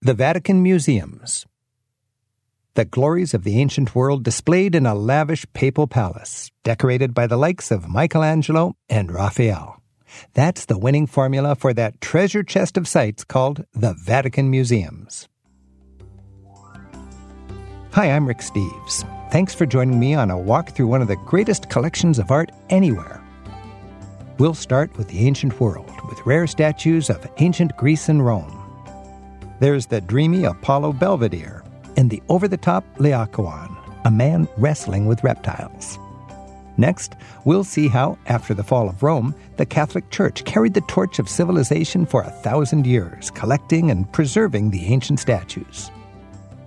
The Vatican Museums. The glories of the ancient world displayed in a lavish papal palace, decorated by the likes of Michelangelo and Raphael. That's the winning formula for that treasure chest of sights called the Vatican Museums. Hi, I'm Rick Steves. Thanks for joining me on a walk through one of the greatest collections of art anywhere. We'll start with the ancient world, with rare statues of ancient Greece and Rome. There's the dreamy Apollo Belvedere and the over the top Laocoon, a man wrestling with reptiles. Next, we'll see how, after the fall of Rome, the Catholic Church carried the torch of civilization for a thousand years, collecting and preserving the ancient statues.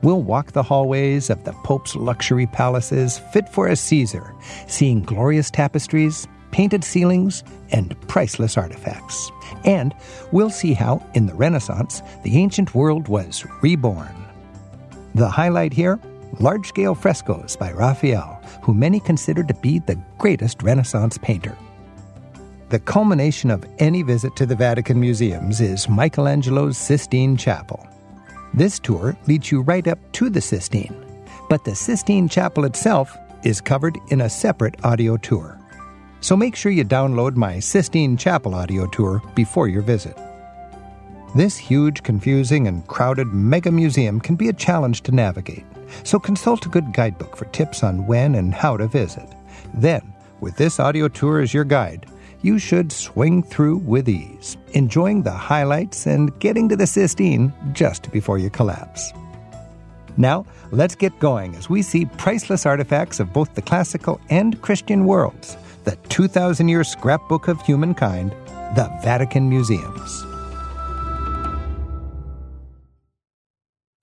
We'll walk the hallways of the Pope's luxury palaces fit for a Caesar, seeing glorious tapestries, painted ceilings, and priceless artifacts. And we'll see how, in the Renaissance, the ancient world was reborn. The highlight here large scale frescoes by Raphael, who many consider to be the greatest Renaissance painter. The culmination of any visit to the Vatican museums is Michelangelo's Sistine Chapel. This tour leads you right up to the Sistine, but the Sistine Chapel itself is covered in a separate audio tour. So make sure you download my Sistine Chapel audio tour before your visit. This huge, confusing, and crowded mega museum can be a challenge to navigate, so consult a good guidebook for tips on when and how to visit. Then, with this audio tour as your guide, you should swing through with ease, enjoying the highlights and getting to the Sistine just before you collapse. Now, let's get going as we see priceless artifacts of both the classical and Christian worlds, the 2,000 year scrapbook of humankind, the Vatican Museums.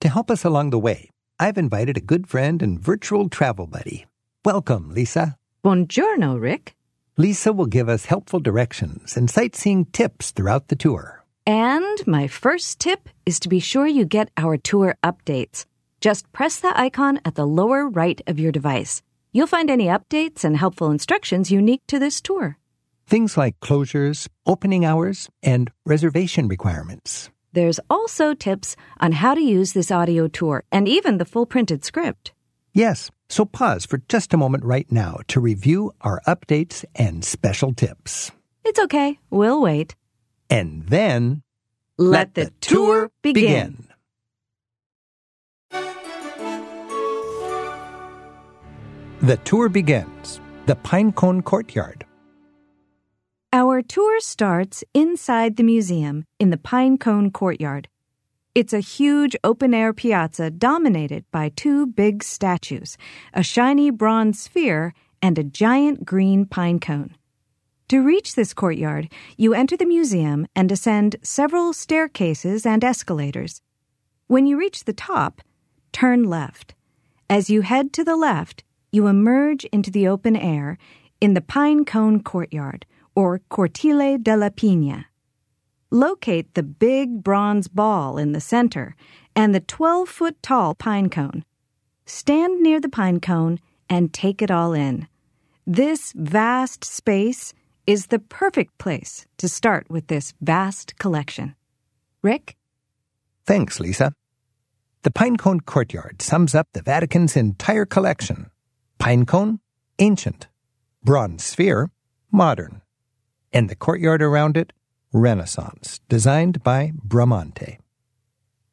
To help us along the way, I've invited a good friend and virtual travel buddy. Welcome, Lisa. Buongiorno, Rick. Lisa will give us helpful directions and sightseeing tips throughout the tour. And my first tip is to be sure you get our tour updates. Just press the icon at the lower right of your device. You'll find any updates and helpful instructions unique to this tour. Things like closures, opening hours, and reservation requirements. There's also tips on how to use this audio tour and even the full printed script. Yes, so pause for just a moment right now to review our updates and special tips. It's okay, we'll wait. And then Let, the, tour begin. The tour begins. The Pinecone Courtyard. Our tour starts inside the museum in the Pinecone Courtyard. It's a huge open air piazza dominated by two big statues a shiny bronze sphere and a giant green pine cone. To reach this courtyard, you enter the museum and ascend several staircases and escalators. When you reach the top, turn left. As you head to the left, you emerge into the open air in the Pine Cone Courtyard, or Cortile della Pina. Locate the big bronze ball in the center and the 12 foot tall pine cone. Stand near the pine cone and take it all in. This vast space is the perfect place to start with this vast collection. Rick? Thanks, Lisa. The Pinecone Courtyard sums up the Vatican's entire collection. Pinecone, ancient. Bronze sphere, modern. And the courtyard around it, Renaissance, designed by Bramante.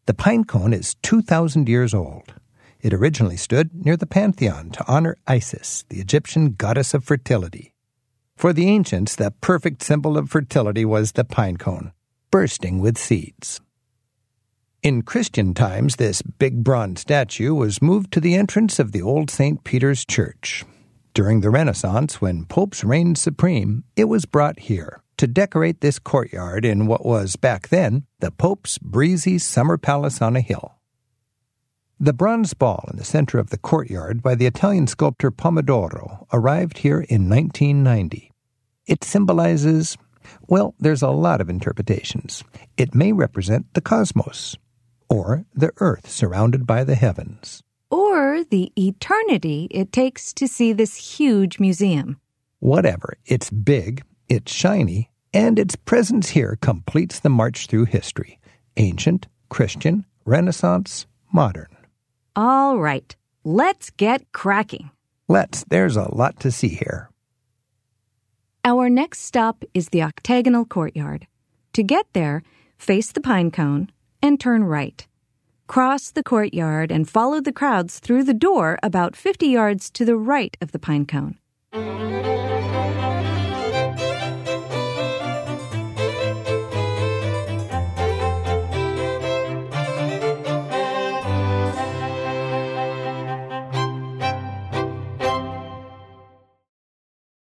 The pine cone is 2,000 years old. It originally stood near the Pantheon to honor Isis, the Egyptian goddess of fertility. For the ancients, the perfect symbol of fertility was the pine cone, bursting with seeds. In Christian times, this big bronze statue was moved to the entrance of the old St. Peter's Church. During the Renaissance, when popes reigned supreme, it was brought here to decorate this courtyard in what was, back then, the Pope's breezy summer palace on a hill. The bronze ball in the center of the courtyard by the Italian sculptor Pomodoro arrived here in 1990. It symbolizes, well, there's a lot of interpretations. It may represent the cosmos, or the earth surrounded by the heavens. Or the eternity it takes to see this huge museum. Whatever, it's big, it's shiny, and its presence here completes the march through history ancient, Christian, Renaissance, modern. All right, let's get cracking. Let's, there's a lot to see here. Our next stop is the octagonal courtyard. To get there, face the pine cone and turn right. Cross the courtyard and follow the crowds through the door about 50 yards to the right of the pine cone.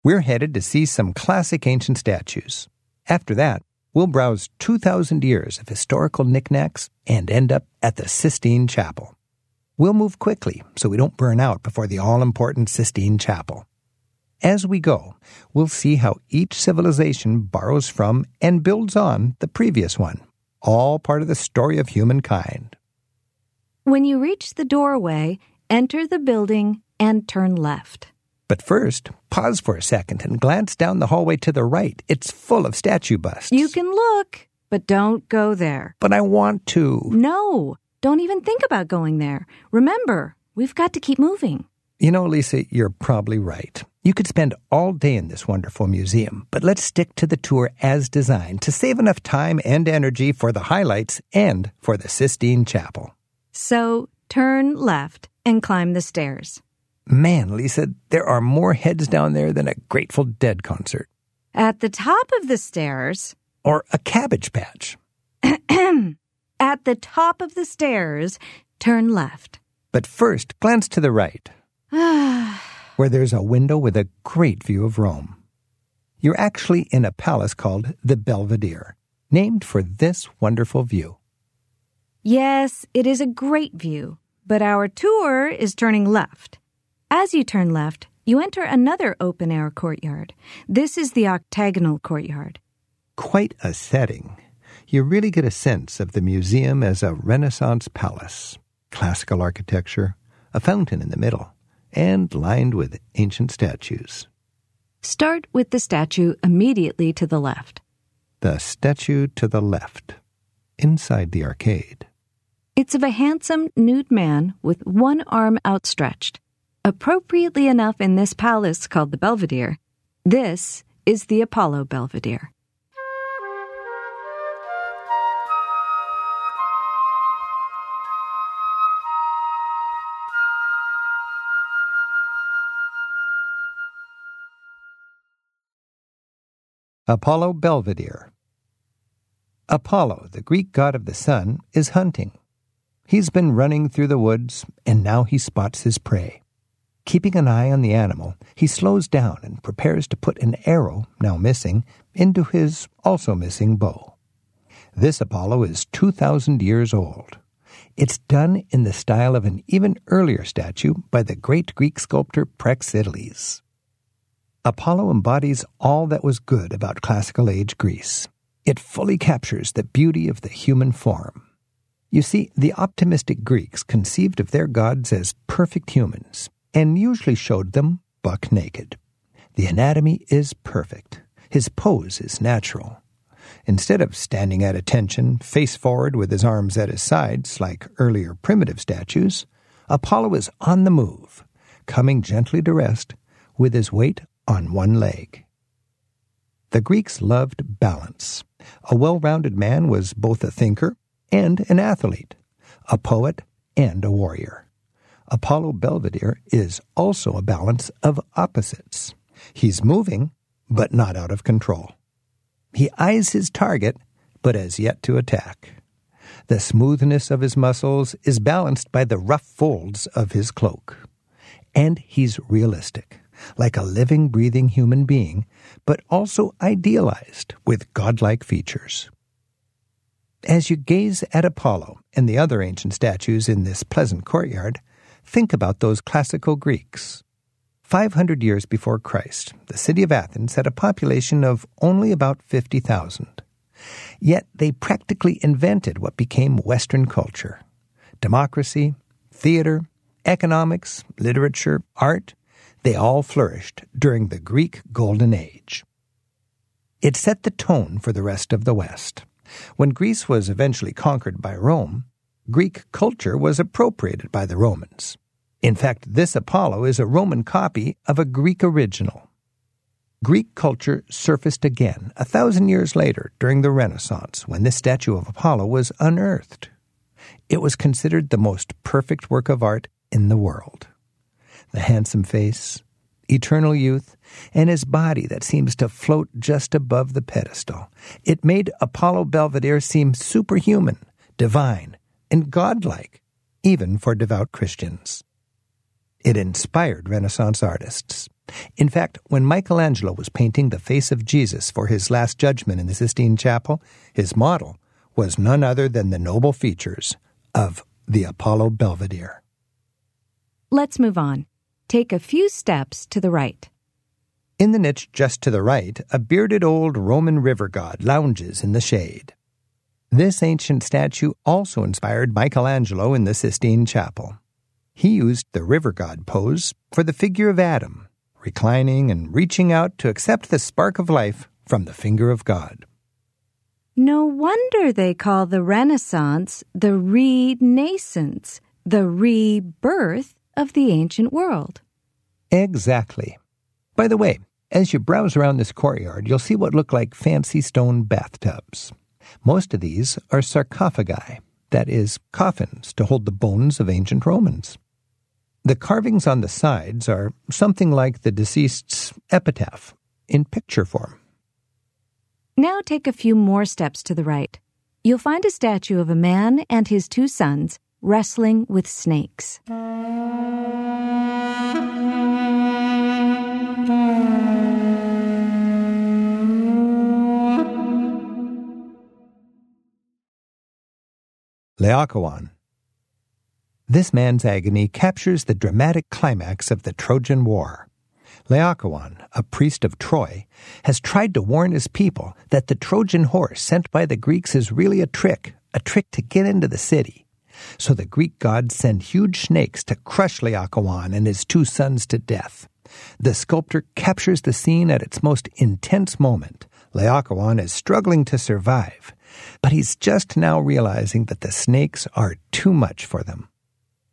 We're headed to see some classic ancient statues. After that, we'll browse 2,000 years of historical knickknacks and end up at the Sistine Chapel. We'll move quickly so we don't burn out before the all important Sistine Chapel. As we go, we'll see how each civilization borrows from and builds on the previous one, all part of the story of humankind. When you reach the doorway, enter the building and turn left. But first, pause for a second and glance down the hallway to the right. It's full of statue busts. You can look, but don't go there. But I want to. No, don't even think about going there. Remember, we've got to keep moving. You know, Lisa, you're probably right. You could spend all day in this wonderful museum, but let's stick to the tour as designed to save enough time and energy for the highlights and for the Sistine Chapel. So turn left and climb the stairs. Man, Lisa, there are more heads down there than a Grateful Dead concert. At the top of the stairs, Or a cabbage patch. at the top of the stairs, turn left. But first, glance to the right, where there's a window with a great view of Rome. You're actually in a palace called the Belvedere, named for this wonderful view. Yes, it is a great view, but our tour is turning left. As you turn left, you enter another open air courtyard. This is the octagonal courtyard. Quite a setting. You really get a sense of the museum as a Renaissance palace. Classical architecture, a fountain in the middle, and lined with ancient statues. Start with the statue immediately to the left. The statue to the left, inside the arcade. It's of a handsome nude man with one arm outstretched. Appropriately enough in this palace called the Belvedere, this is the Apollo Belvedere. Apollo Belvedere. Apollo, the Greek god of the sun, is hunting. He's been running through the woods, and now he spots his prey. Keeping an eye on the animal, he slows down and prepares to put an arrow, now missing, into his also missing bow. This Apollo is 2,000 years old. It's done in the style of an even earlier statue by the great Greek sculptor Praxiteles. Apollo embodies all that was good about classical age Greece. It fully captures the beauty of the human form. You see, the optimistic Greeks conceived of their gods as perfect humans and usually showed them buck naked. The anatomy is perfect. His pose is natural. Instead of standing at attention, face forward with his arms at his sides like earlier primitive statues, Apollo is on the move, coming gently to rest with his weight on one leg. The Greeks loved balance. A well rounded man was both a thinker and an athlete, a poet and a warrior. Apollo Belvedere is also a balance of opposites. He's moving, but not out of control. He eyes his target, but has yet to attack. The smoothness of his muscles is balanced by the rough folds of his cloak. And he's realistic, like a living, breathing human being, but also idealized with godlike features. As you gaze at Apollo and the other ancient statues in this pleasant courtyard, think about those classical Greeks. 500 years before Christ, the city of Athens had a population of only about 50,000. Yet they practically invented what became Western culture democracy, theater, economics, literature, art, they all flourished during the Greek Golden Age. It set the tone for the rest of the West. When Greece was eventually conquered by Rome, Greek culture was appropriated by the Romans. In fact, this Apollo is a Roman copy of a Greek original. Greek culture surfaced again a thousand years later during the Renaissance when this statue of Apollo was unearthed. It was considered the most perfect work of art in the world. The handsome face, eternal youth, and his body that seems to float just above the pedestal. It made Apollo Belvedere seem superhuman, divine, and godlike, even for devout Christians. It inspired Renaissance artists. In fact, when Michelangelo was painting the face of Jesus for his Last Judgment in the Sistine Chapel, his model was none other than the noble features of the Apollo Belvedere. Let's move on. Take a few steps to the right. In the niche just to the right, a bearded old Roman river god lounges in the shade. This ancient statue also inspired Michelangelo in the Sistine Chapel. He used the river god pose for the figure of Adam, reclining and reaching out to accept the spark of life from the finger of God. No wonder they call the Renaissance the renascence, the rebirth of the ancient world. Exactly. By the way, as you browse around this courtyard, you'll see what look like fancy stone bathtubs. Most of these are sarcophagi, that is, coffins to hold the bones of ancient Romans. The carvings on the sides are something like the deceased's epitaph in picture form. Now take a few more steps to the right. You'll find a statue of a man and his two sons wrestling with snakes. Laocoon. This man's agony captures the dramatic climax of the Trojan War. Laocoon, a priest of Troy, has tried to warn his people that the Trojan horse sent by the Greeks is really a trick, a trick to get into the city. So the Greek gods send huge snakes to crush Laocoon and his two sons to death. The sculptor captures the scene at its most intense moment. Laocoon is struggling to survive, but he's just now realizing that the snakes are too much for them.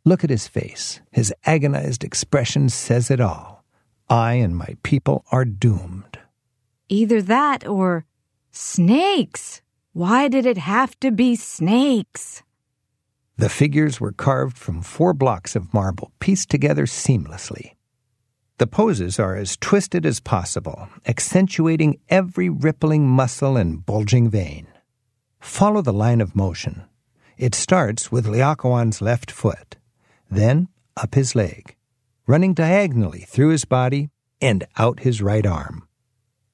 Look at his face. His agonized expression says it all. I and my people are doomed. Either that or snakes. Why did it have to be snakes? The figures were carved from four blocks of marble, pieced together seamlessly. The poses are as twisted as possible, accentuating every rippling muscle and bulging vein. Follow the line of motion. It starts with Laocoon's left foot, then up his leg, running diagonally through his body and out his right arm.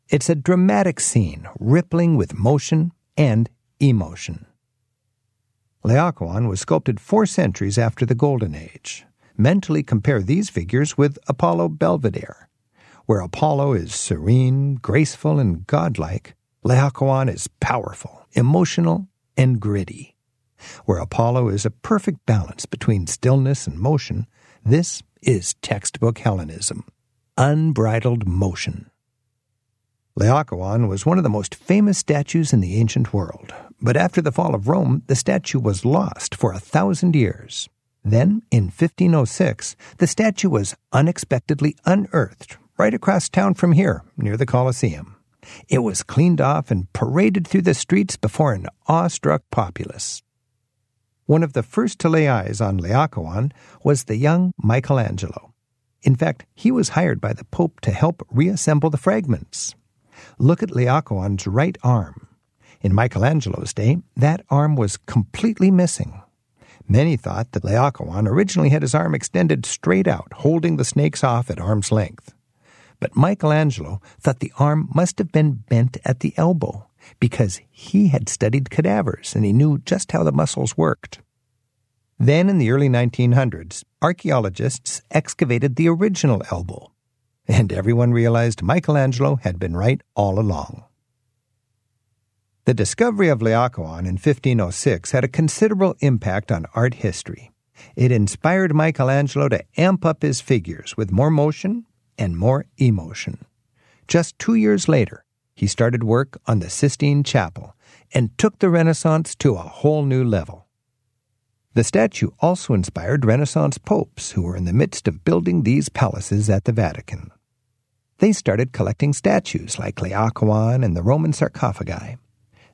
It's a dramatic scene, rippling with motion and emotion. Laocoon was sculpted four centuries after the Golden Age. Mentally compare these figures with Apollo Belvedere. Where Apollo is serene, graceful, and godlike, Laocoon is powerful, emotional, and gritty. Where Apollo is a perfect balance between stillness and motion, this is textbook Hellenism unbridled motion. Laocoon was one of the most famous statues in the ancient world, but after the fall of Rome, the statue was lost for a thousand years. Then, in 1506, the statue was unexpectedly unearthed right across town from here, near the Colosseum. It was cleaned off and paraded through the streets before an awestruck populace. One of the first to lay eyes on Laocoon was the young Michelangelo. In fact, he was hired by the Pope to help reassemble the fragments. Look at Laocoon's right arm. In Michelangelo's day, that arm was completely missing. Many thought that Laocoon originally had his arm extended straight out, holding the snakes off at arm's length. But Michelangelo thought the arm must have been bent at the elbow because he had studied cadavers and he knew just how the muscles worked. Then, in the early 1900s, archaeologists excavated the original elbow, and everyone realized Michelangelo had been right all along. The discovery of Laocoon in 1506 had a considerable impact on art history. It inspired Michelangelo to amp up his figures with more motion and more emotion. Just two years later, he started work on the Sistine Chapel and took the Renaissance to a whole new level. The statue also inspired Renaissance popes who were in the midst of building these palaces at the Vatican. They started collecting statues like Laocoon and the Roman sarcophagi.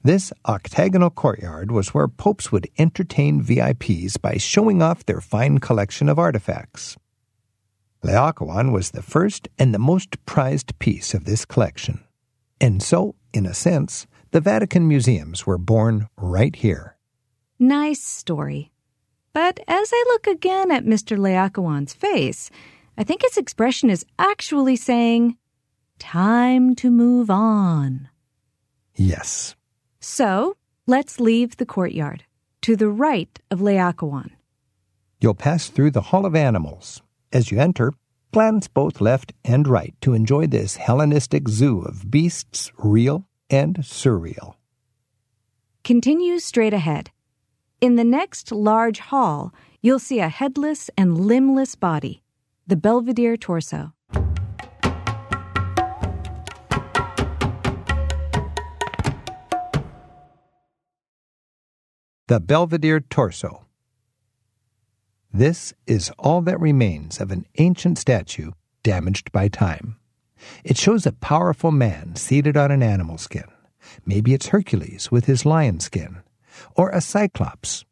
This octagonal courtyard was where popes would entertain VIPs by showing off their fine collection of artifacts. Laocoon was the first and the most prized piece of this collection. And so, in a sense, the Vatican museums were born right here. Nice story. But as I look again at Mr. Laocoon's face, I think his expression is actually saying, Time to move on. Yes. So, let's leave the courtyard to the right of Laocoon. You'll pass through the Hall of Animals, as you enter, glance both left and right to enjoy this Hellenistic zoo of beasts, real and surreal. Continue straight ahead. In the next large hall, you'll see a headless and limbless body, the Belvedere torso. The Belvedere torso. This is all that remains of an ancient statue damaged by time. It shows a powerful man seated on an animal skin. Maybe it's Hercules with his lion skin, or a cyclops.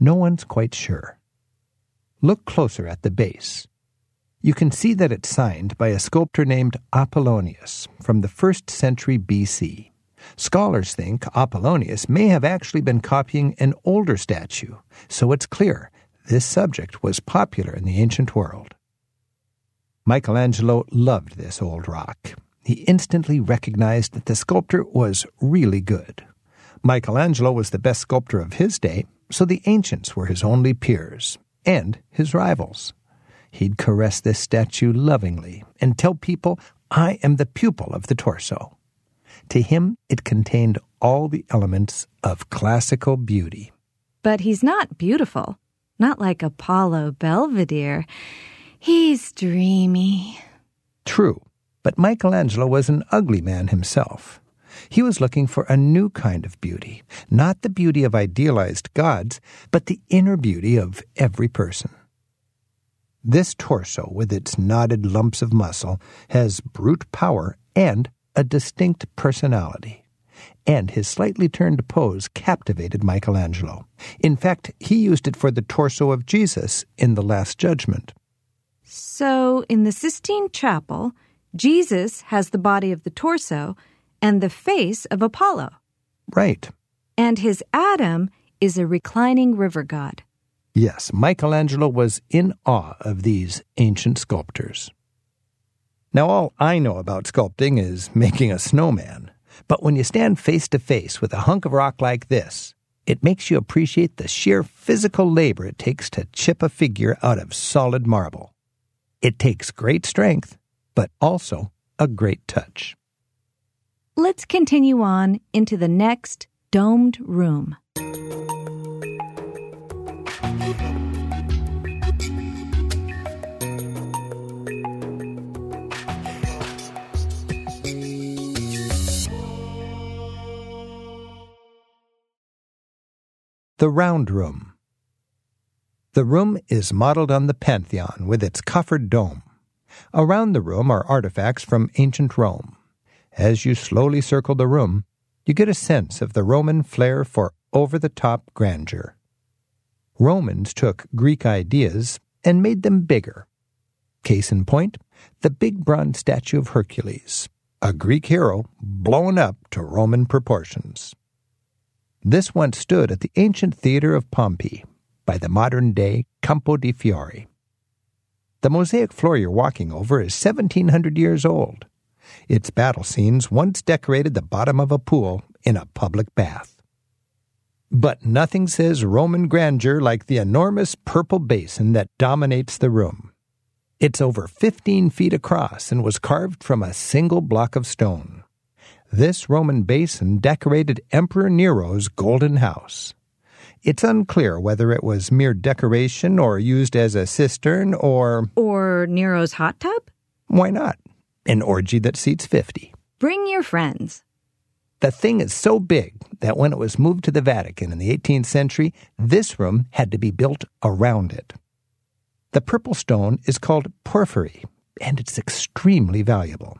No one's quite sure. Look closer at the base. You can see that it's signed by a sculptor named Apollonius from the first century BC. Scholars think Apollonius may have actually been copying an older statue, so it's clear this subject was popular in the ancient world. Michelangelo loved this old rock. He instantly recognized that the sculptor was really good. Michelangelo was the best sculptor of his day, so the ancients were his only peers and his rivals. He'd caress this statue lovingly and tell people, I am the pupil of the torso. To him, it contained all the elements of classical beauty. But he's not beautiful. Not like Apollo Belvedere. He's dreamy. True, but Michelangelo was an ugly man himself. He was looking for a new kind of beauty, not the beauty of idealized gods, but the inner beauty of every person. This torso, with its knotted lumps of muscle, has brute power and a distinct personality and his slightly turned pose captivated Michelangelo. In fact, he used it for the torso of Jesus in the Last Judgment. So, in the Sistine Chapel, Jesus has the body of the torso and the face of Apollo. Right. And his Adam is a reclining river god. Yes, Michelangelo was in awe of these ancient sculptors. Now, all I know about sculpting is making a snowman. But when you stand face to face with a hunk of rock like this, it makes you appreciate the sheer physical labor it takes to chip a figure out of solid marble. It takes great strength, but also a great touch. Let's continue on into the next domed room. The Round Room. The room is modeled on the Pantheon with its coffered dome. Around the room are artifacts from ancient Rome. As you slowly circle the room, you get a sense of the Roman flair for over the top grandeur. Romans took Greek ideas and made them bigger. Case in point, the big bronze statue of Hercules, a Greek hero blown up to Roman proportions. This once stood at the ancient theater of Pompeii, by the modern day Campo di Fiori. The mosaic floor you're walking over is 1700 years old. Its battle scenes once decorated the bottom of a pool in a public bath. But nothing says Roman grandeur like the enormous purple basin that dominates the room. It's over 15 feet across and was carved from a single block of stone. This Roman basin decorated Emperor Nero's golden house. It's unclear whether it was mere decoration or used as a cistern or. Or Nero's hot tub? Why not? An orgy that seats 50. Bring your friends. The thing is so big that when it was moved to the Vatican in the 18th century, this room had to be built around it. The purple stone is called porphyry, and it's extremely valuable.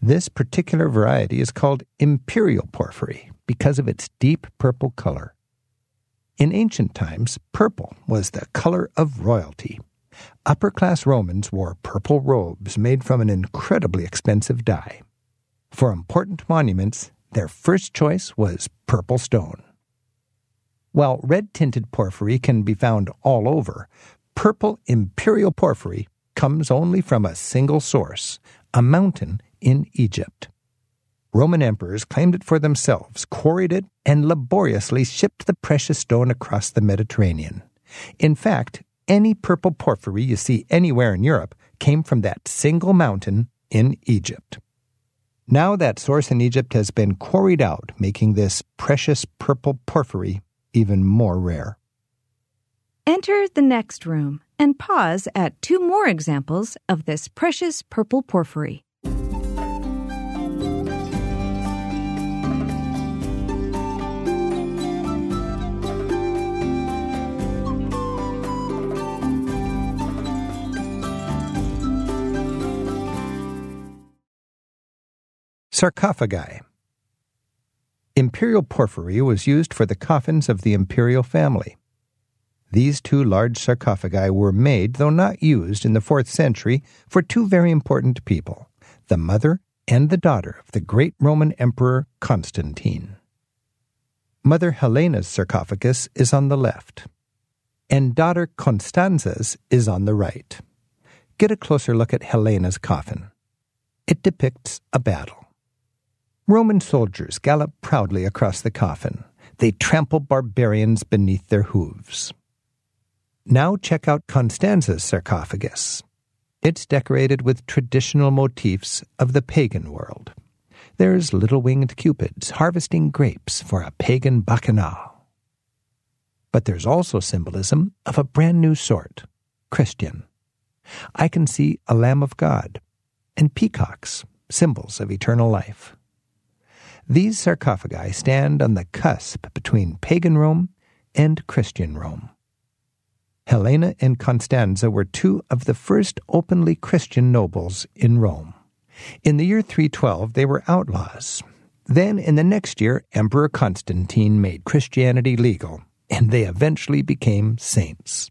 This particular variety is called imperial porphyry because of its deep purple color. In ancient times, purple was the color of royalty. Upper class Romans wore purple robes made from an incredibly expensive dye. For important monuments, their first choice was purple stone. While red tinted porphyry can be found all over, purple imperial porphyry comes only from a single source, a mountain in Egypt. Roman emperors claimed it for themselves, quarried it, and laboriously shipped the precious stone across the Mediterranean. In fact, any purple porphyry you see anywhere in Europe came from that single mountain in Egypt. Now that source in Egypt has been quarried out, making this precious purple porphyry even more rare. Enter the next room and pause at two more examples of this precious purple porphyry. Sarcophagi. Imperial porphyry was used for the coffins of the imperial family. These two large sarcophagi were made, though not used, in the fourth century for two very important people the mother and the daughter of the great Roman Emperor Constantine. Mother Helena's sarcophagus is on the left, and daughter Constanza's is on the right. Get a closer look at Helena's coffin. It depicts a battle. Roman soldiers gallop proudly across the coffin. They trample barbarians beneath their hooves. Now check out Constanza's sarcophagus. It's decorated with traditional motifs of the pagan world. There's little winged cupids harvesting grapes for a pagan bacchanal. But there's also symbolism of a brand new sort Christian. I can see a Lamb of God and peacocks, symbols of eternal life. These sarcophagi stand on the cusp between pagan Rome and Christian Rome. Helena and Constanza were two of the first openly Christian nobles in Rome. In the year 312, they were outlaws. Then, in the next year, Emperor Constantine made Christianity legal, and they eventually became saints.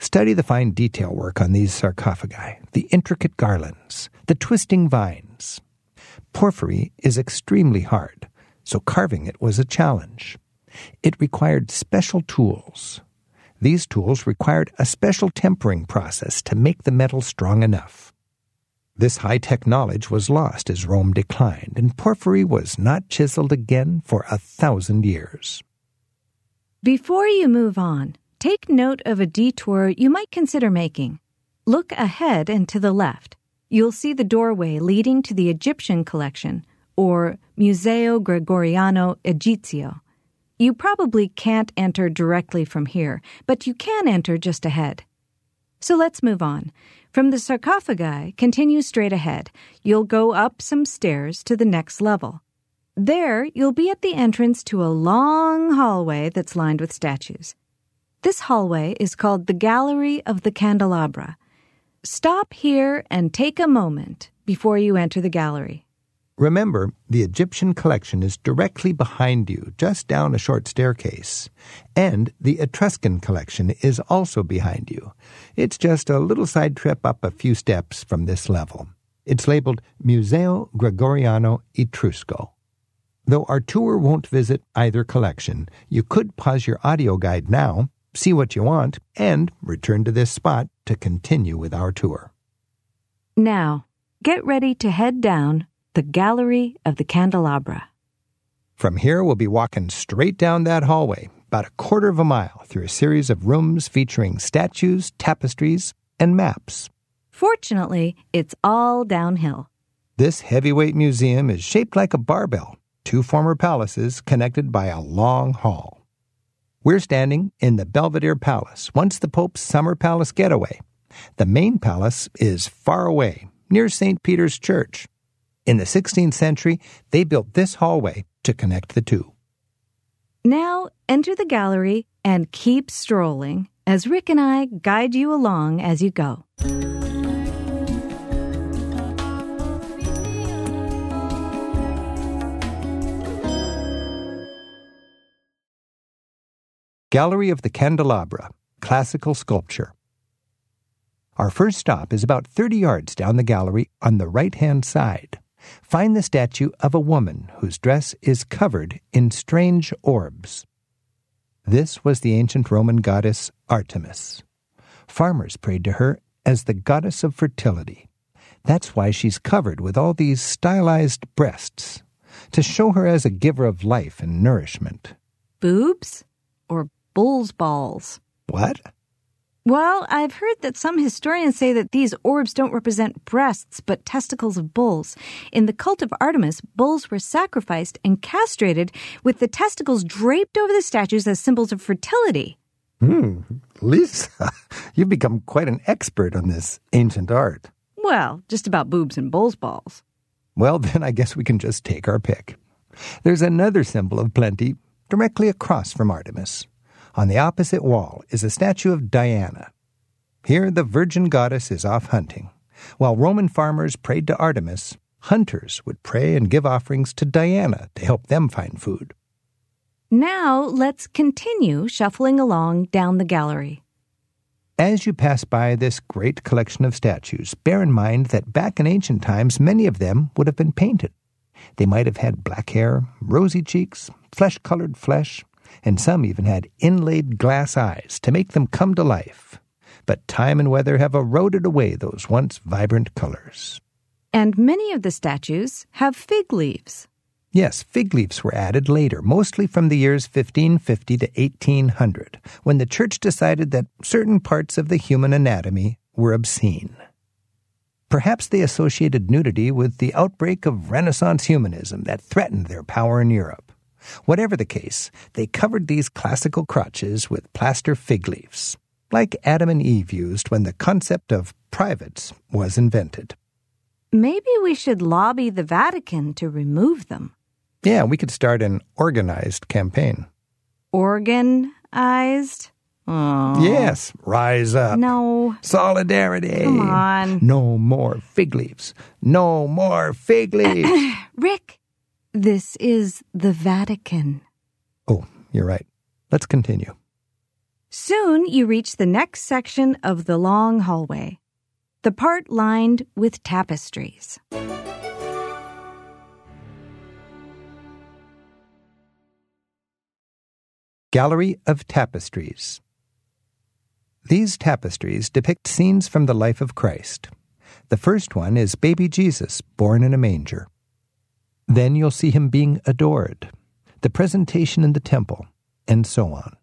Study the fine detail work on these sarcophagi, the intricate garlands, the twisting vines, Porphyry is extremely hard, so carving it was a challenge. It required special tools. These tools required a special tempering process to make the metal strong enough. This high tech knowledge was lost as Rome declined, and porphyry was not chiseled again for a thousand years. Before you move on, take note of a detour you might consider making. Look ahead and to the left you'll see the doorway leading to the Egyptian collection, or Museo Gregoriano Egizio. You probably can't enter directly from here, but you can enter just ahead. So let's move on. From the sarcophagi, continue straight ahead. You'll go up some stairs to the next level. There, you'll be at the entrance to a long hallway that's lined with statues. This hallway is called the Gallery of the Candelabra. Stop here and take a moment before you enter the gallery. Remember, the Egyptian collection is directly behind you, just down a short staircase. And the Etruscan collection is also behind you. It's just a little side trip up a few steps from this level. It's labeled Museo Gregoriano Etrusco. Though our tour won't visit either collection, you could pause your audio guide now see what you want, and return to this spot to continue with our tour. Now, get ready to head down the Gallery of the Candelabra. From here, we'll be walking straight down that hallway, about a quarter of a mile, through a series of rooms featuring statues, tapestries, and maps. Fortunately, it's all downhill. This heavyweight museum is shaped like a barbell, two former palaces connected by a long hall. We're standing in the Belvedere Palace, once the Pope's summer palace getaway. The main palace is far away, near St. Peter's Church. In the 16th century, they built this hallway to connect the two. Now enter the gallery and keep strolling as Rick and I guide you along as you go. Gallery of the Candelabra, Classical Sculpture. Our first stop is about 30 yards down the gallery on the right hand side. Find the statue of a woman whose dress is covered in strange orbs. This was the ancient Roman goddess Artemis. Farmers prayed to her as the goddess of fertility. That's why she's covered with all these stylized breasts, to show her as a giver of life and nourishment. Boobs or bull's balls? What? Well, I've heard that some historians say that these orbs don't represent breasts, but testicles of bulls. In the cult of Artemis, bulls were sacrificed and castrated with the testicles draped over the statues as symbols of fertility. Hmm, Lisa, you've become quite an expert on this ancient art. Well, just about boobs and bull's balls. Well, then I guess we can just take our pick. There's another symbol of plenty directly across from Artemis. On the opposite wall is a statue of Diana. Here, the virgin goddess is off hunting. While Roman farmers prayed to Artemis, hunters would pray and give offerings to Diana to help them find food. Now, let's continue shuffling along down the gallery. As you pass by this great collection of statues, bear in mind that back in ancient times, many of them would have been painted. They might have had black hair, rosy cheeks, flesh colored flesh, and some even had inlaid glass eyes to make them come to life. But time and weather have eroded away those once vibrant colors. And many of the statues have fig leaves. Yes, fig leaves were added later, mostly from the years 1550 to 1800, when the church decided that certain parts of the human anatomy were obscene. Perhaps they associated nudity with the outbreak of Renaissance humanism that threatened their power in Europe. Whatever the case, they covered these classical crotches with plaster fig leaves, like Adam and Eve used when the concept of privates was invented. Maybe we should lobby the Vatican to remove them. Yeah, we could start an organized campaign. Organized? Oh. Yes, rise up. No. Solidarity. Come on. No more fig leaves. No more fig leaves. Rick, this is the Vatican. oh, you're right. Let's continue. Soon you reach the next section of the long hallway, the part lined with tapestries. Gallery of Tapestries. These tapestries depict scenes from the life of Christ. The first one is baby Jesus born in a manger. Then you'll see him being adored, the presentation in the temple, and so on.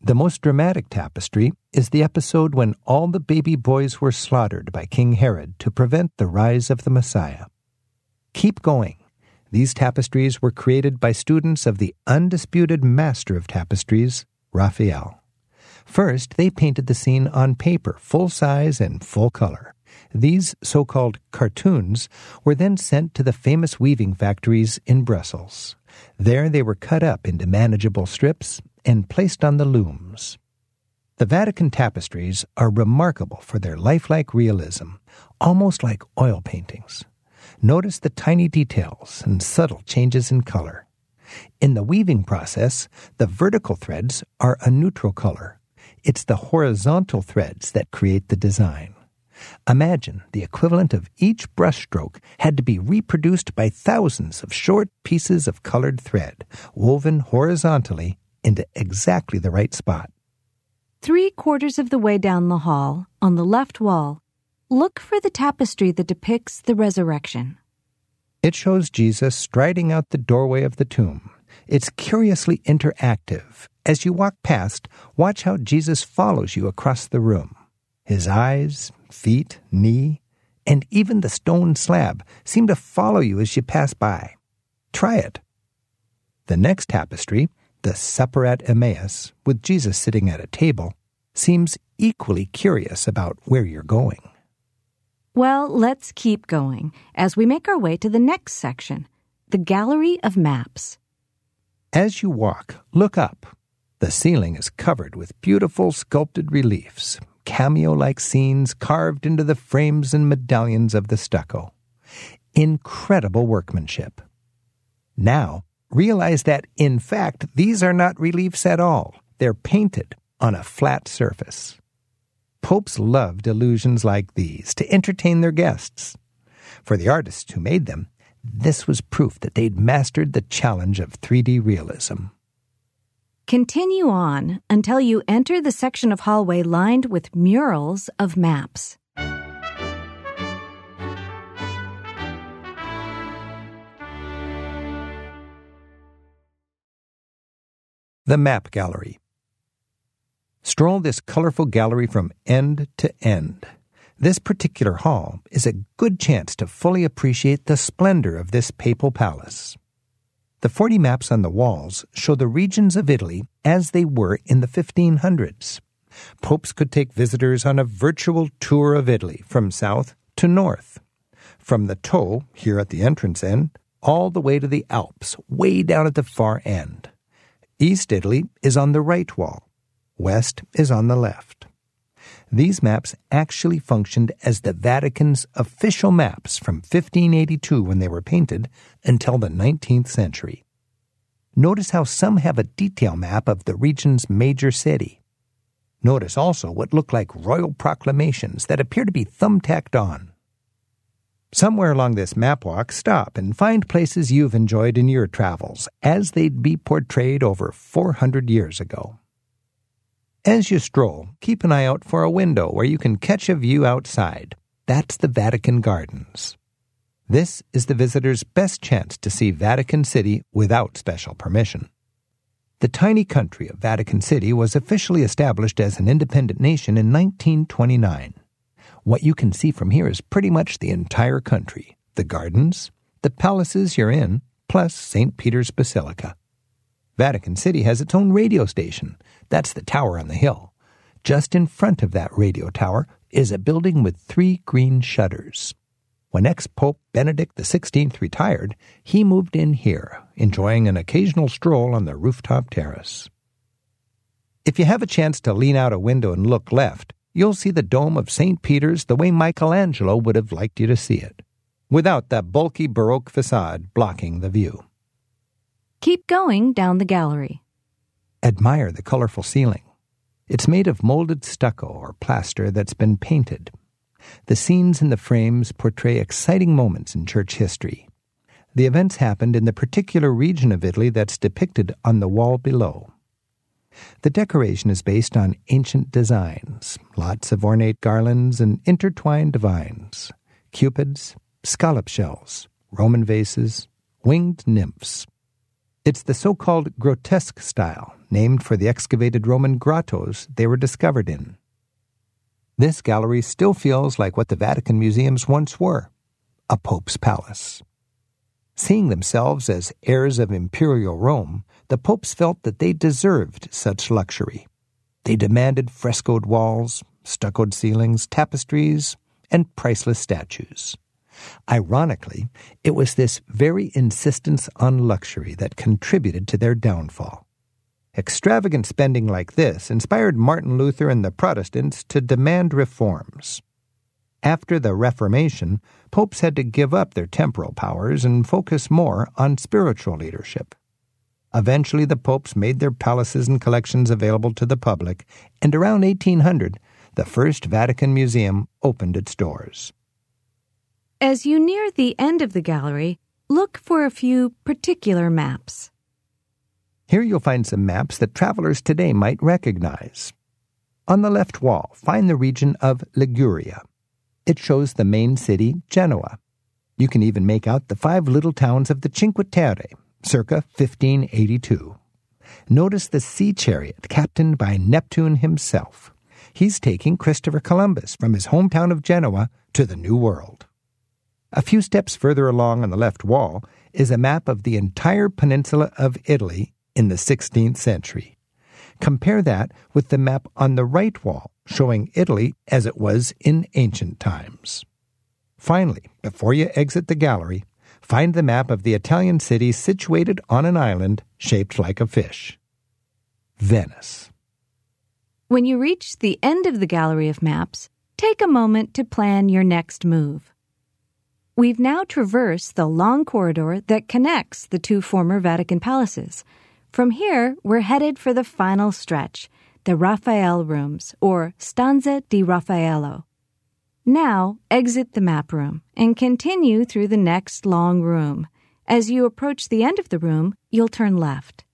The most dramatic tapestry is the episode when all the baby boys were slaughtered by King Herod to prevent the rise of the Messiah. Keep going. These tapestries were created by students of the undisputed master of tapestries, Raphael. First, they painted the scene on paper, full size and full color. These so called cartoons were then sent to the famous weaving factories in Brussels. There they were cut up into manageable strips and placed on the looms. The Vatican tapestries are remarkable for their lifelike realism, almost like oil paintings. Notice the tiny details and subtle changes in color. In the weaving process, the vertical threads are a neutral color. It's the horizontal threads that create the design. Imagine the equivalent of each brushstroke had to be reproduced by thousands of short pieces of colored thread, woven horizontally into exactly the right spot. Three quarters of the way down the hall, on the left wall, look for the tapestry that depicts the resurrection. It shows Jesus striding out the doorway of the tomb. It's curiously interactive. As you walk past, watch how Jesus follows you across the room. His eyes, feet, knee, and even the stone slab seem to follow you as you pass by. Try it. The next tapestry, the Supper at Emmaus, with Jesus sitting at a table, seems equally curious about where you're going. Well, let's keep going as we make our way to the next section the Gallery of Maps. As you walk, look up. The ceiling is covered with beautiful sculpted reliefs, cameo like scenes carved into the frames and medallions of the stucco. Incredible workmanship. Now, realize that, in fact, these are not reliefs at all. They're painted on a flat surface. Popes loved illusions like these to entertain their guests. For the artists who made them, this was proof that they'd mastered the challenge of 3D realism. Continue on until you enter the section of hallway lined with murals of maps. The Map Gallery. Stroll this colorful gallery from end to end. This particular hall is a good chance to fully appreciate the splendor of this papal palace. The 40 maps on the walls show the regions of Italy as they were in the 1500s. Popes could take visitors on a virtual tour of Italy from south to north. From the toe, here at the entrance end, all the way to the Alps, way down at the far end. East Italy is on the right wall, west is on the left. These maps actually functioned as the Vatican's official maps from 1582 when they were painted until the 19th century. Notice how some have a detail map of the region's major city. Notice also what look like royal proclamations that appear to be thumbtacked on. Somewhere along this map walk, stop and find places you've enjoyed in your travels as they'd be portrayed over 400 years ago. As you stroll, keep an eye out for a window where you can catch a view outside. That's the Vatican Gardens. This is the visitor's best chance to see Vatican City without special permission. The tiny country of Vatican City was officially established as an independent nation in 1929. What you can see from here is pretty much the entire country the gardens, the palaces you're in, plus St. Peter's Basilica. Vatican City has its own radio station. That's the tower on the hill. Just in front of that radio tower is a building with three green shutters. When ex Pope Benedict XVI retired, he moved in here, enjoying an occasional stroll on the rooftop terrace. If you have a chance to lean out a window and look left, you'll see the dome of St. Peter's the way Michelangelo would have liked you to see it, without that bulky Baroque facade blocking the view. Keep going down the gallery. Admire the colorful ceiling. It's made of molded stucco or plaster that's been painted. The scenes in the frames portray exciting moments in church history. The events happened in the particular region of Italy that's depicted on the wall below. The decoration is based on ancient designs, lots of ornate garlands and intertwined vines, cupids, scallop shells, Roman vases, winged nymphs. It's the so called grotesque style, named for the excavated Roman grottos they were discovered in. This gallery still feels like what the Vatican museums once were a Pope's palace. Seeing themselves as heirs of imperial Rome, the popes felt that they deserved such luxury. They demanded frescoed walls, stuccoed ceilings, tapestries, and priceless statues. Ironically, it was this very insistence on luxury that contributed to their downfall. Extravagant spending like this inspired Martin Luther and the Protestants to demand reforms. After the Reformation, popes had to give up their temporal powers and focus more on spiritual leadership. Eventually, the popes made their palaces and collections available to the public, and around 1800, the First Vatican Museum opened its doors. As you near the end of the gallery, look for a few particular maps. Here you'll find some maps that travelers today might recognize. On the left wall, find the region of Liguria. It shows the main city, Genoa. You can even make out the five little towns of the Cinque Terre, circa 1582. Notice the sea chariot captained by Neptune himself. He's taking Christopher Columbus from his hometown of Genoa to the New World. A few steps further along on the left wall is a map of the entire peninsula of Italy in the 16th century. Compare that with the map on the right wall showing Italy as it was in ancient times. Finally, before you exit the gallery, find the map of the Italian city situated on an island shaped like a fish. Venice. When you reach the end of the gallery of maps, take a moment to plan your next move. We've now traversed the long corridor that connects the two former Vatican palaces. From here, we're headed for the final stretch, the Raphael rooms, or Stanza di Raffaello. Now, exit the map room and continue through the next long room. As you approach the end of the room, you'll turn left.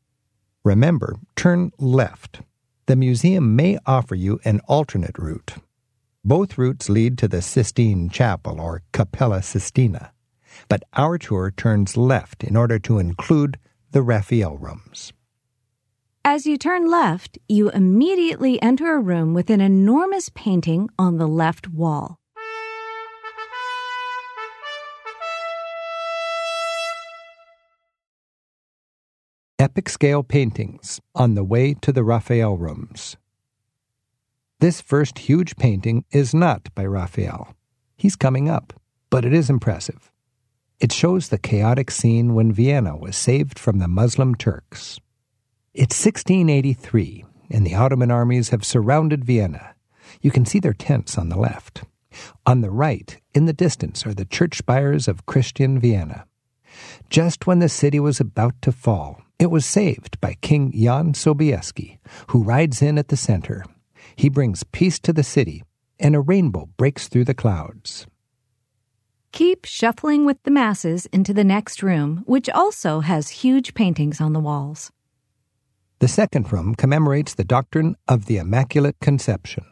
Remember, turn left. The museum may offer you an alternate route. Both routes lead to the Sistine Chapel or Cappella Sistina, but our tour turns left in order to include the Raphael rooms. As you turn left, you immediately enter a room with an enormous painting on the left wall. Epic scale paintings on the way to the Raphael rooms. This first huge painting is not by Raphael. He's coming up, but it is impressive. It shows the chaotic scene when Vienna was saved from the Muslim Turks. It's 1683, and the Ottoman armies have surrounded Vienna. You can see their tents on the left. On the right, in the distance, are the church spires of Christian Vienna. Just when the city was about to fall, it was saved by King Jan Sobieski, who rides in at the center he brings peace to the city, and a rainbow breaks through the clouds. Keep shuffling with the masses into the next room, which also has huge paintings on the walls. The second room commemorates the doctrine of the Immaculate Conception.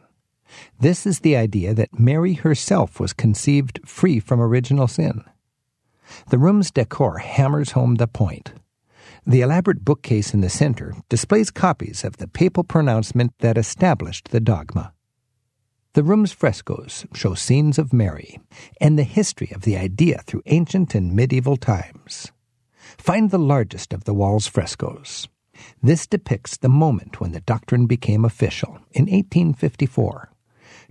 This is the idea that Mary herself was conceived free from original sin. The room's decor hammers home the point. The elaborate bookcase in the center displays copies of the papal pronouncement that established the dogma. The room's frescoes show scenes of Mary and the history of the idea through ancient and medieval times. Find the largest of the wall's frescoes. This depicts the moment when the doctrine became official in 1854.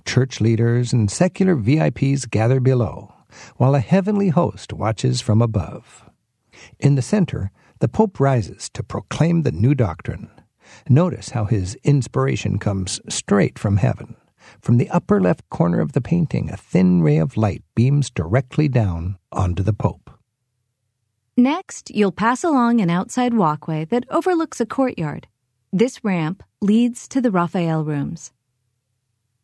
Church leaders and secular VIPs gather below, while a heavenly host watches from above. In the center, the Pope rises to proclaim the new doctrine. Notice how his inspiration comes straight from heaven. From the upper left corner of the painting, a thin ray of light beams directly down onto the Pope. Next, you'll pass along an outside walkway that overlooks a courtyard. This ramp leads to the Raphael rooms.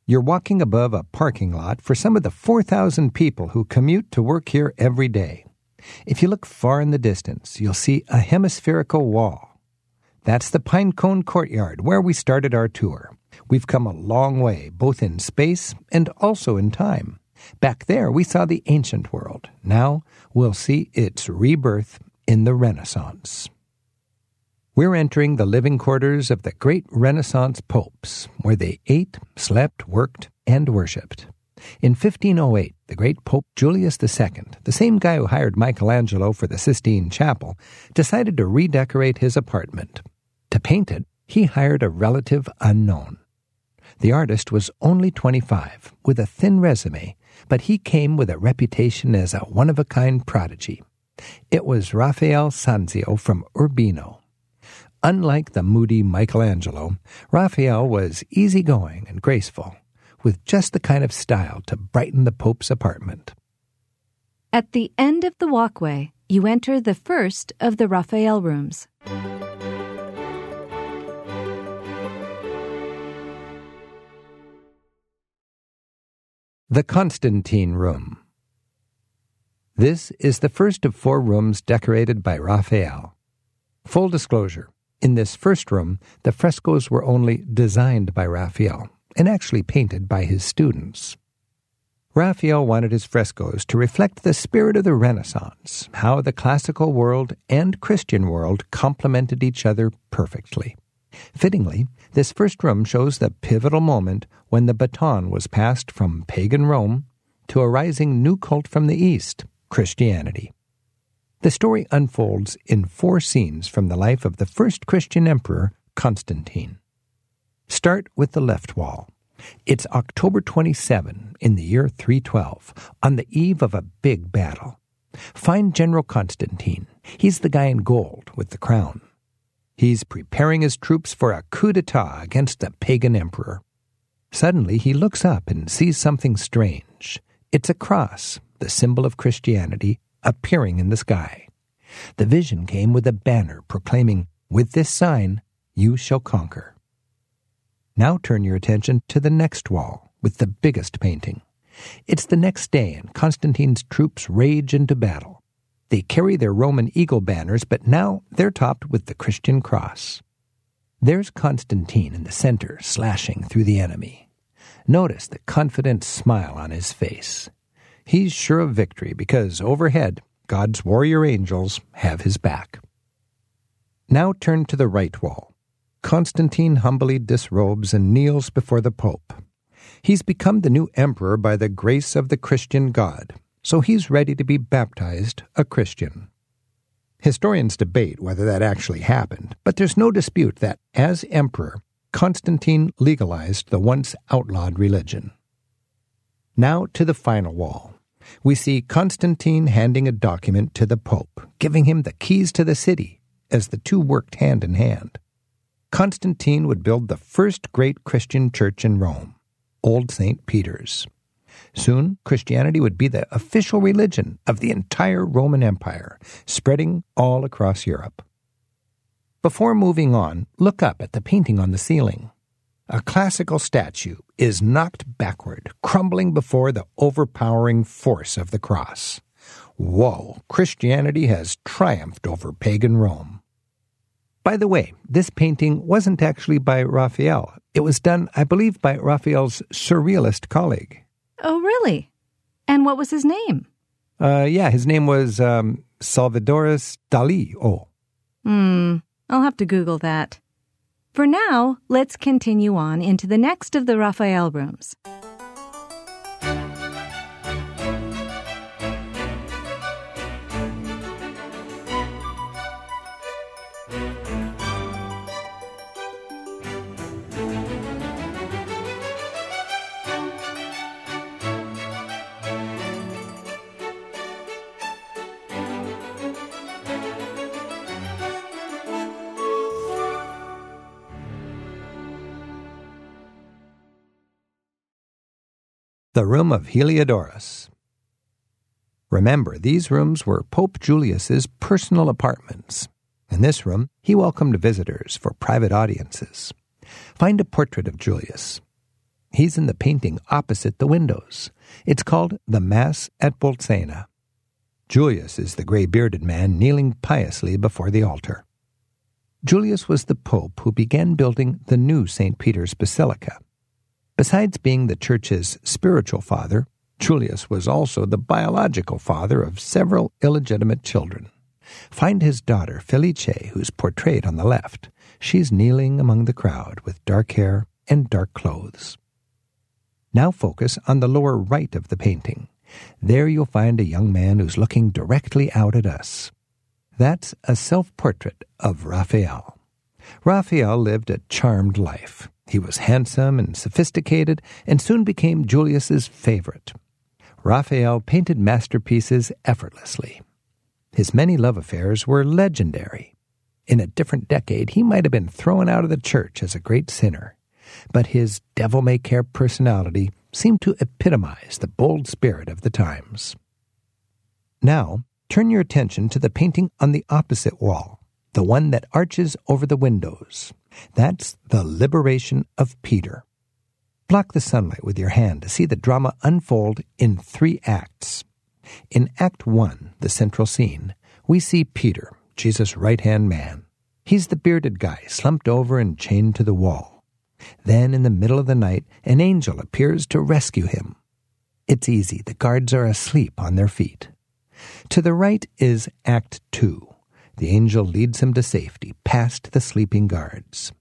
You're walking above a parking lot for some of the 4,000 people who commute to work here every day. If you look far in the distance, you'll see a hemispherical wall. That's the Pinecone Courtyard where we started our tour. We've come a long way, both in space and also in time. Back there, we saw the ancient world. Now, we'll see its rebirth in the Renaissance. We're entering the living quarters of the great Renaissance popes, where they ate, slept, worked, and worshipped. In 1508, the great Pope Julius II, the same guy who hired Michelangelo for the Sistine Chapel, decided to redecorate his apartment. To paint it, he hired a relative unknown. The artist was only 25, with a thin resume, but he came with a reputation as a one of a kind prodigy. It was Raphael Sanzio from Urbino. Unlike the moody Michelangelo, Raphael was easygoing and graceful with just the kind of style to brighten the Pope's apartment. At the end of the walkway, you enter the first of the Raphael rooms. The Constantine Room. This is the first of four rooms decorated by Raphael. Full disclosure in this first room, the frescoes were only designed by Raphael and actually painted by his students. Raphael wanted his frescoes to reflect the spirit of the Renaissance, how the classical world and Christian world complemented each other perfectly. Fittingly, this first room shows the pivotal moment when the baton was passed from pagan Rome to a rising new cult from the East, Christianity. The story unfolds in four scenes from the life of the first Christian emperor, Constantine. Start with the left wall. It's October 27 in the year 312, on the eve of a big battle. Find General Constantine. He's the guy in gold with the crown. He's preparing his troops for a coup d'etat against the pagan emperor. Suddenly, he looks up and sees something strange. It's a cross, the symbol of Christianity, appearing in the sky. The vision came with a banner proclaiming, With this sign, you shall conquer. Now turn your attention to the next wall, with the biggest painting. It's the next day, and Constantine's troops rage into battle. They carry their Roman eagle banners, but now they're topped with the Christian cross. There's Constantine in the center, slashing through the enemy. Notice the confident smile on his face. He's sure of victory because overhead, God's warrior angels have his back. Now turn to the right wall. Constantine humbly disrobes and kneels before the Pope. He's become the new emperor by the grace of the Christian God, so he's ready to be baptized a Christian. Historians debate whether that actually happened, but there's no dispute that, as emperor, Constantine legalized the once outlawed religion. Now to the final wall. We see Constantine handing a document to the Pope, giving him the keys to the city, as the two worked hand in hand. Constantine would build the first great Christian church in Rome, Old St. Peter's. Soon, Christianity would be the official religion of the entire Roman Empire, spreading all across Europe. Before moving on, look up at the painting on the ceiling. A classical statue is knocked backward, crumbling before the overpowering force of the cross. Whoa, Christianity has triumphed over pagan Rome. By the way, this painting wasn't actually by Raphael. It was done, I believe, by Raphael's surrealist colleague. Oh, really? And what was his name? Uh, yeah, his name was um, Salvadoris Dali. Oh. Hmm, I'll have to Google that. For now, let's continue on into the next of the Raphael rooms. The room of Heliodorus. Remember, these rooms were Pope Julius's personal apartments. In this room, he welcomed visitors for private audiences. Find a portrait of Julius. He's in the painting opposite the windows. It's called The Mass at Bolsena. Julius is the gray bearded man kneeling piously before the altar. Julius was the pope who began building the new St. Peter's Basilica. Besides being the church's spiritual father, Julius was also the biological father of several illegitimate children. Find his daughter, Felice, who's portrayed on the left. She's kneeling among the crowd with dark hair and dark clothes. Now focus on the lower right of the painting. There you'll find a young man who's looking directly out at us. That's a self portrait of Raphael. Raphael lived a charmed life. He was handsome and sophisticated and soon became Julius's favorite. Raphael painted masterpieces effortlessly. His many love affairs were legendary. In a different decade, he might have been thrown out of the church as a great sinner, but his devil may care personality seemed to epitomize the bold spirit of the times. Now, turn your attention to the painting on the opposite wall, the one that arches over the windows. That's the liberation of Peter. Block the sunlight with your hand to see the drama unfold in three acts. In Act 1, the central scene, we see Peter, Jesus' right hand man. He's the bearded guy, slumped over and chained to the wall. Then, in the middle of the night, an angel appears to rescue him. It's easy, the guards are asleep on their feet. To the right is Act 2. The angel leads him to safety, past the sleeping guards.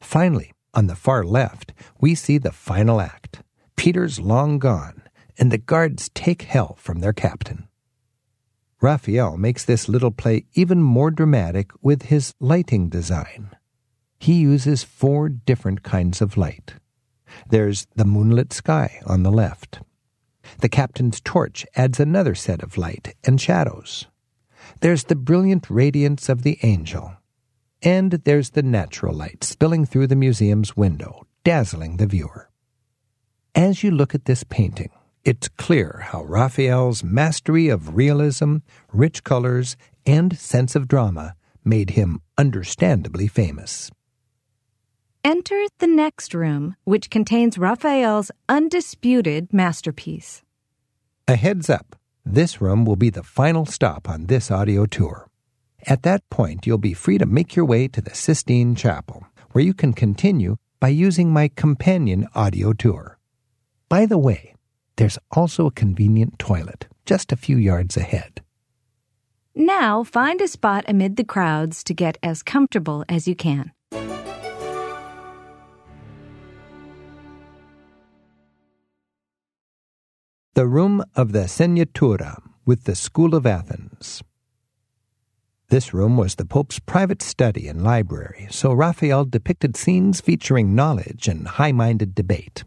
Finally, on the far left, we see the final act. Peter's long gone, and the guards take hell from their captain. Raphael makes this little play even more dramatic with his lighting design. He uses four different kinds of light. There's the moonlit sky on the left. The captain's torch adds another set of light and shadows. There's the brilliant radiance of the angel. And there's the natural light spilling through the museum's window, dazzling the viewer. As you look at this painting, it's clear how Raphael's mastery of realism, rich colors, and sense of drama made him understandably famous. Enter the next room, which contains Raphael's undisputed masterpiece. A heads up this room will be the final stop on this audio tour. At that point, you'll be free to make your way to the Sistine Chapel, where you can continue by using my companion audio tour. By the way, there's also a convenient toilet just a few yards ahead. Now find a spot amid the crowds to get as comfortable as you can. The room of the Segnatura with the School of Athens. This room was the Pope's private study and library, so Raphael depicted scenes featuring knowledge and high minded debate.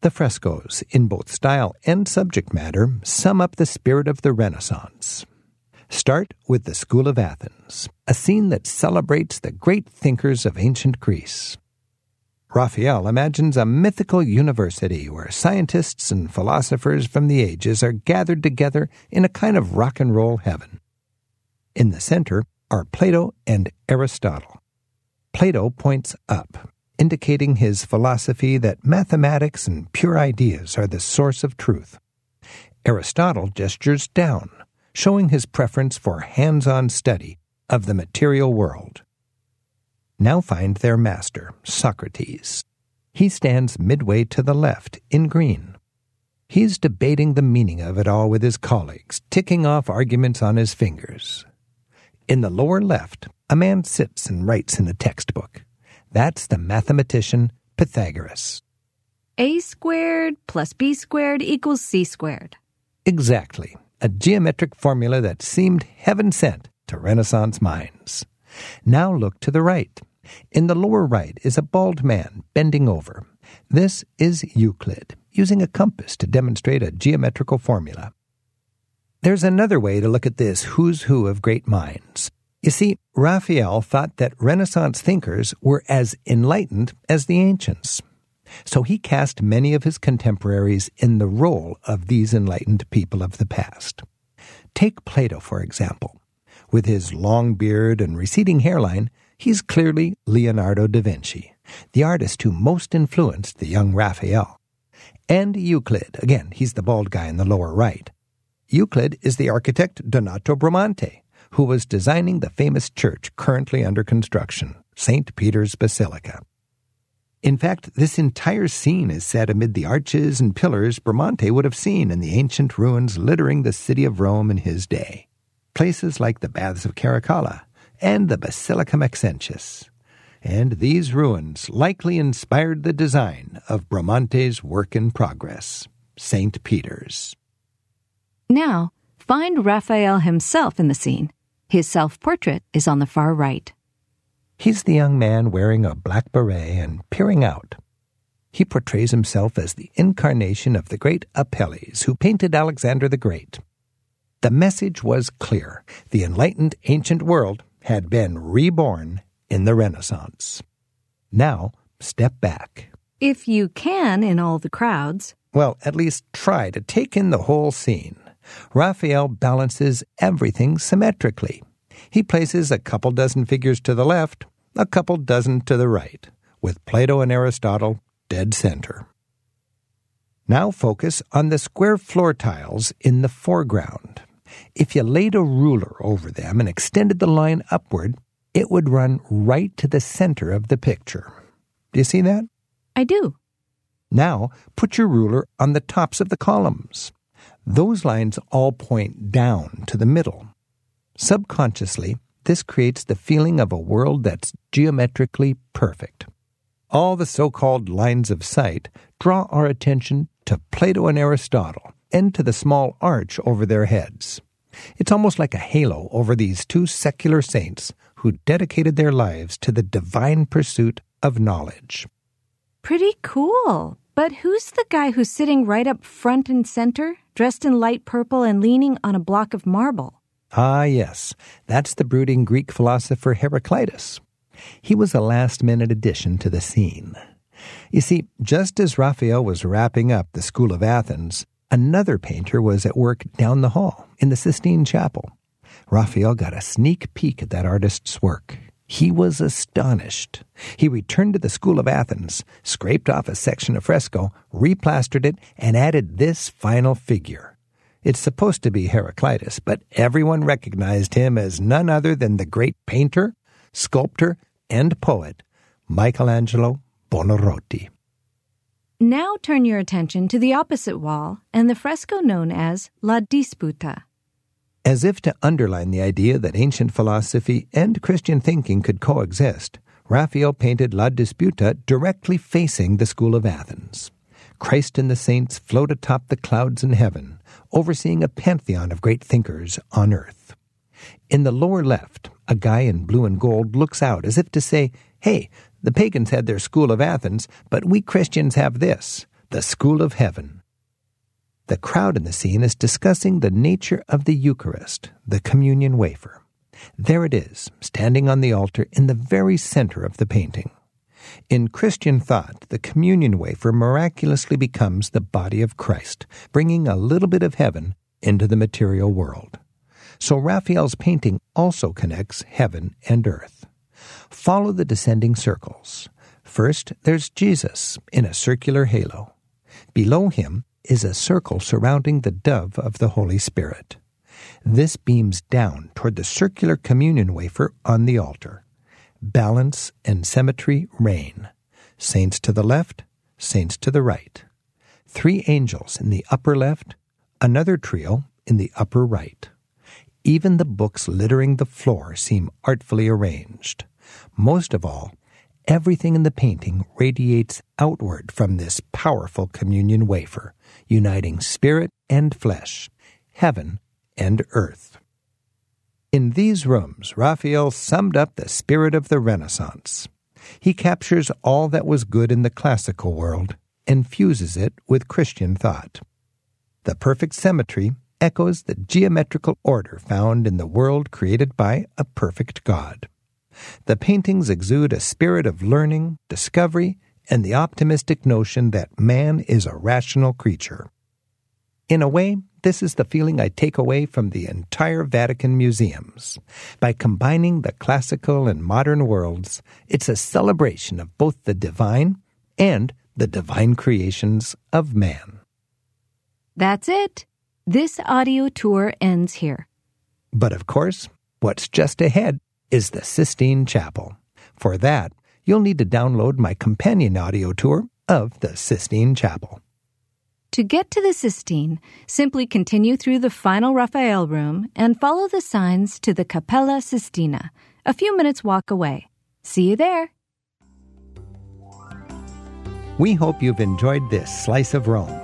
The frescoes, in both style and subject matter, sum up the spirit of the Renaissance. Start with the School of Athens, a scene that celebrates the great thinkers of ancient Greece. Raphael imagines a mythical university where scientists and philosophers from the ages are gathered together in a kind of rock and roll heaven. In the center are Plato and Aristotle. Plato points up, indicating his philosophy that mathematics and pure ideas are the source of truth. Aristotle gestures down, showing his preference for hands on study of the material world now find their master, Socrates. He stands midway to the left, in green. He's debating the meaning of it all with his colleagues, ticking off arguments on his fingers. In the lower left, a man sits and writes in a textbook. That's the mathematician Pythagoras. A squared plus B squared equals C squared. Exactly. A geometric formula that seemed heaven sent to Renaissance minds. Now look to the right. In the lower right is a bald man bending over. This is Euclid, using a compass to demonstrate a geometrical formula. There's another way to look at this who's who of great minds. You see, Raphael thought that Renaissance thinkers were as enlightened as the ancients. So he cast many of his contemporaries in the role of these enlightened people of the past. Take Plato, for example. With his long beard and receding hairline, He's clearly Leonardo da Vinci, the artist who most influenced the young Raphael. And Euclid, again, he's the bald guy in the lower right. Euclid is the architect Donato Bramante, who was designing the famous church currently under construction, St. Peter's Basilica. In fact, this entire scene is set amid the arches and pillars Bramante would have seen in the ancient ruins littering the city of Rome in his day. Places like the Baths of Caracalla, and the Basilica Maxentius. And these ruins likely inspired the design of Bramante's work in progress, St. Peter's. Now, find Raphael himself in the scene. His self portrait is on the far right. He's the young man wearing a black beret and peering out. He portrays himself as the incarnation of the great Apelles who painted Alexander the Great. The message was clear the enlightened ancient world had been reborn in the Renaissance. Now, step back. If you can in all the crowds. Well, at least try to take in the whole scene. Raphael balances everything symmetrically. He places a couple dozen figures to the left, a couple dozen to the right, with Plato and Aristotle dead center. Now focus on the square floor tiles in the foreground. If you laid a ruler over them and extended the line upward, it would run right to the center of the picture. Do you see that? I do. Now put your ruler on the tops of the columns. Those lines all point down to the middle. Subconsciously, this creates the feeling of a world that's geometrically perfect. All the so called lines of sight draw our attention to Plato and Aristotle and to the small arch over their heads. It's almost like a halo over these two secular saints who dedicated their lives to the divine pursuit of knowledge. Pretty cool. But who's the guy who's sitting right up front and center, dressed in light purple and leaning on a block of marble? Ah, yes. That's the brooding Greek philosopher Heraclitus. He was a last minute addition to the scene. You see, just as Raphael was wrapping up the School of Athens, another painter was at work down the hall in the Sistine Chapel. Raphael got a sneak peek at that artist's work. He was astonished. He returned to the School of Athens, scraped off a section of fresco, replastered it, and added this final figure. It's supposed to be Heraclitus, but everyone recognized him as none other than the great painter, sculptor, and poet, Michelangelo Buonarroti. Now turn your attention to the opposite wall and the fresco known as La Disputa. As if to underline the idea that ancient philosophy and Christian thinking could coexist, Raphael painted La Disputa directly facing the School of Athens. Christ and the saints float atop the clouds in heaven, overseeing a pantheon of great thinkers on earth. In the lower left, a guy in blue and gold looks out as if to say, Hey, the pagans had their school of Athens, but we Christians have this, the school of heaven. The crowd in the scene is discussing the nature of the Eucharist, the communion wafer. There it is, standing on the altar in the very center of the painting. In Christian thought, the communion wafer miraculously becomes the body of Christ, bringing a little bit of heaven into the material world. So Raphael's painting also connects heaven and earth. Follow the descending circles. First, there's Jesus in a circular halo. Below him is a circle surrounding the dove of the Holy Spirit. This beams down toward the circular communion wafer on the altar. Balance and symmetry reign. Saints to the left, saints to the right. Three angels in the upper left, another trio in the upper right. Even the books littering the floor seem artfully arranged. Most of all, everything in the painting radiates outward from this powerful communion wafer, uniting spirit and flesh, heaven and earth. In these rooms, Raphael summed up the spirit of the Renaissance. He captures all that was good in the classical world and fuses it with Christian thought. The perfect symmetry echoes the geometrical order found in the world created by a perfect God. The paintings exude a spirit of learning, discovery, and the optimistic notion that man is a rational creature. In a way, this is the feeling I take away from the entire Vatican museums. By combining the classical and modern worlds, it's a celebration of both the divine and the divine creations of man. That's it. This audio tour ends here. But of course, what's just ahead is the Sistine Chapel. For that, you'll need to download my companion audio tour of the Sistine Chapel. To get to the Sistine, simply continue through the final Raphael room and follow the signs to the Cappella Sistina, a few minutes walk away. See you there. We hope you've enjoyed this slice of Rome.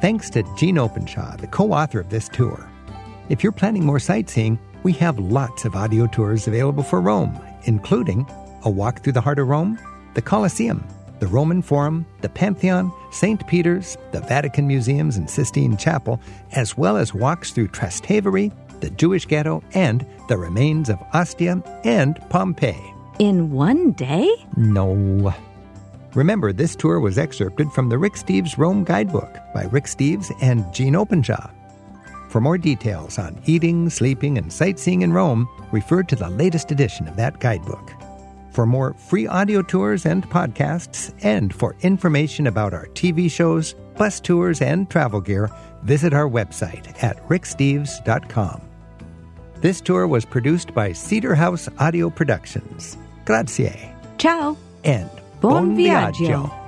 Thanks to Gene Openshaw, the co author of this tour. If you're planning more sightseeing, we have lots of audio tours available for Rome, including a walk through the heart of Rome, the Colosseum, the Roman Forum, the Pantheon, St. Peter's, the Vatican Museums and Sistine Chapel, as well as walks through Trastevere, the Jewish ghetto, and the remains of Ostia and Pompeii. In one day? No. Remember, this tour was excerpted from the Rick Steves Rome Guidebook by Rick Steves and Gene Openshaw. For more details on eating, sleeping, and sightseeing in Rome, refer to the latest edition of that guidebook. For more free audio tours and podcasts, and for information about our TV shows, bus tours, and travel gear, visit our website at ricksteves.com. This tour was produced by Cedar House Audio Productions. Grazie. Ciao. And Buon viaggio.